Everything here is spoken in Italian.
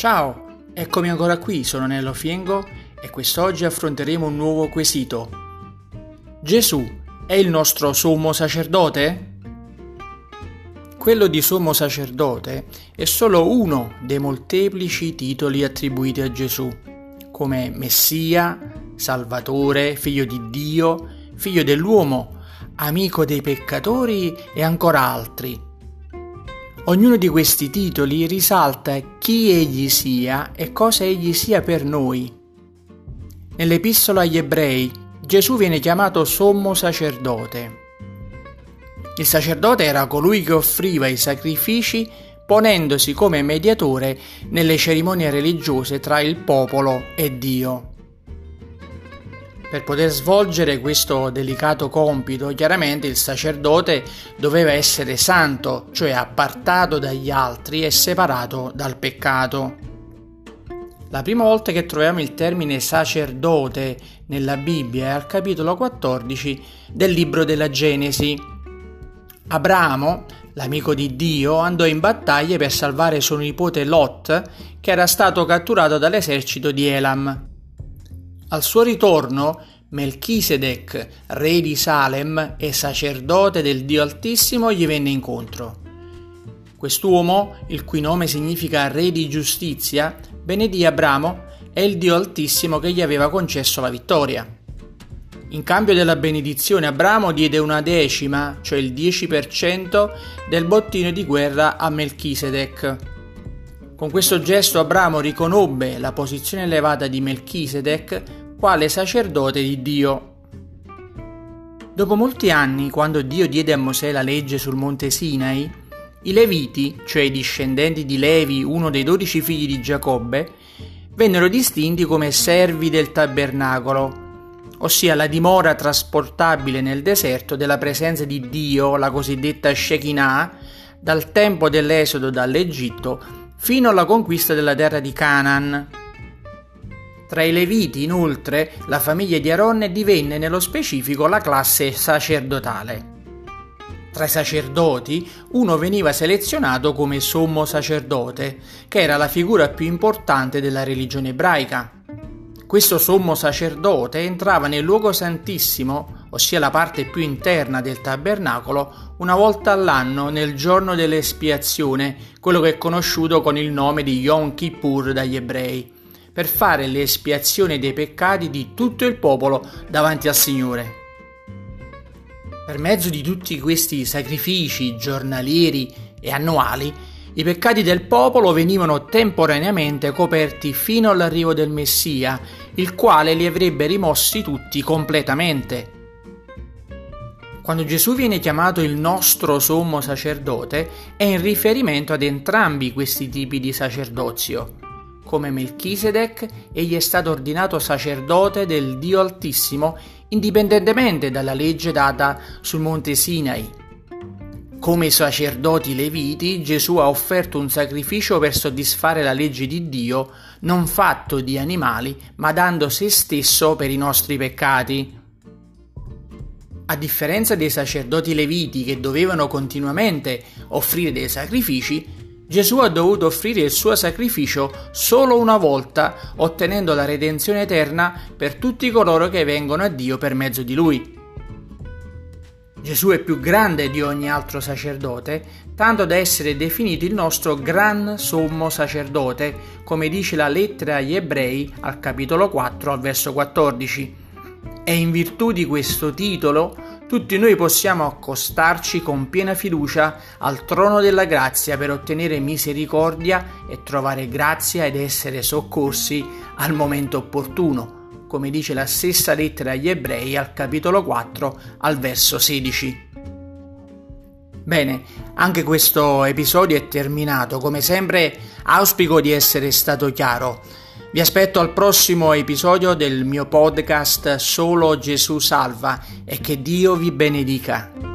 Ciao, eccomi ancora qui, sono Nello Fiengo e quest'oggi affronteremo un nuovo quesito. Gesù è il nostro sommo sacerdote? Quello di sommo sacerdote è solo uno dei molteplici titoli attribuiti a Gesù, come Messia, Salvatore, Figlio di Dio, Figlio dell'uomo, amico dei peccatori e ancora altri. Ognuno di questi titoli risalta chi egli sia e cosa egli sia per noi. Nell'Epistola agli Ebrei Gesù viene chiamato sommo sacerdote. Il sacerdote era colui che offriva i sacrifici ponendosi come mediatore nelle cerimonie religiose tra il popolo e Dio. Per poter svolgere questo delicato compito, chiaramente il sacerdote doveva essere santo, cioè appartato dagli altri e separato dal peccato. La prima volta che troviamo il termine sacerdote nella Bibbia è al capitolo 14 del libro della Genesi. Abramo, l'amico di Dio, andò in battaglia per salvare suo nipote Lot, che era stato catturato dall'esercito di Elam. Al suo ritorno, Melchisedec, re di Salem e sacerdote del Dio Altissimo, gli venne incontro. Quest'uomo, il cui nome significa re di giustizia, benedì Abramo e il Dio Altissimo che gli aveva concesso la vittoria. In cambio della benedizione Abramo diede una decima, cioè il 10% del bottino di guerra a Melchisedec. Con questo gesto Abramo riconobbe la posizione elevata di Melchisedec quale sacerdote di Dio. Dopo molti anni, quando Dio diede a Mosè la legge sul monte Sinai, i Leviti, cioè i discendenti di Levi, uno dei dodici figli di Giacobbe, vennero distinti come servi del tabernacolo, ossia la dimora trasportabile nel deserto della presenza di Dio, la cosiddetta Shekinah, dal tempo dell'esodo dall'Egitto fino alla conquista della terra di Canaan. Tra i Leviti, inoltre, la famiglia di Aronne divenne nello specifico la classe sacerdotale. Tra i sacerdoti, uno veniva selezionato come sommo sacerdote, che era la figura più importante della religione ebraica. Questo sommo sacerdote entrava nel luogo santissimo, ossia la parte più interna del tabernacolo, una volta all'anno nel giorno dell'espiazione, quello che è conosciuto con il nome di Yom Kippur dagli ebrei per fare l'espiazione dei peccati di tutto il popolo davanti al Signore. Per mezzo di tutti questi sacrifici giornalieri e annuali, i peccati del popolo venivano temporaneamente coperti fino all'arrivo del Messia, il quale li avrebbe rimossi tutti completamente. Quando Gesù viene chiamato il nostro sommo sacerdote è in riferimento ad entrambi questi tipi di sacerdozio. Come Melchisedec, egli è stato ordinato sacerdote del Dio Altissimo indipendentemente dalla legge data sul monte Sinai. Come i sacerdoti leviti, Gesù ha offerto un sacrificio per soddisfare la legge di Dio, non fatto di animali, ma dando se stesso per i nostri peccati. A differenza dei sacerdoti leviti che dovevano continuamente offrire dei sacrifici, Gesù ha dovuto offrire il suo sacrificio solo una volta, ottenendo la redenzione eterna per tutti coloro che vengono a Dio per mezzo di lui. Gesù è più grande di ogni altro sacerdote, tanto da essere definito il nostro gran sommo sacerdote, come dice la lettera agli ebrei al capitolo 4 al verso 14. E in virtù di questo titolo tutti noi possiamo accostarci con piena fiducia al trono della grazia per ottenere misericordia e trovare grazia ed essere soccorsi al momento opportuno, come dice la stessa lettera agli ebrei al capitolo 4 al verso 16. Bene, anche questo episodio è terminato, come sempre auspico di essere stato chiaro. Vi aspetto al prossimo episodio del mio podcast Solo Gesù Salva e che Dio vi benedica.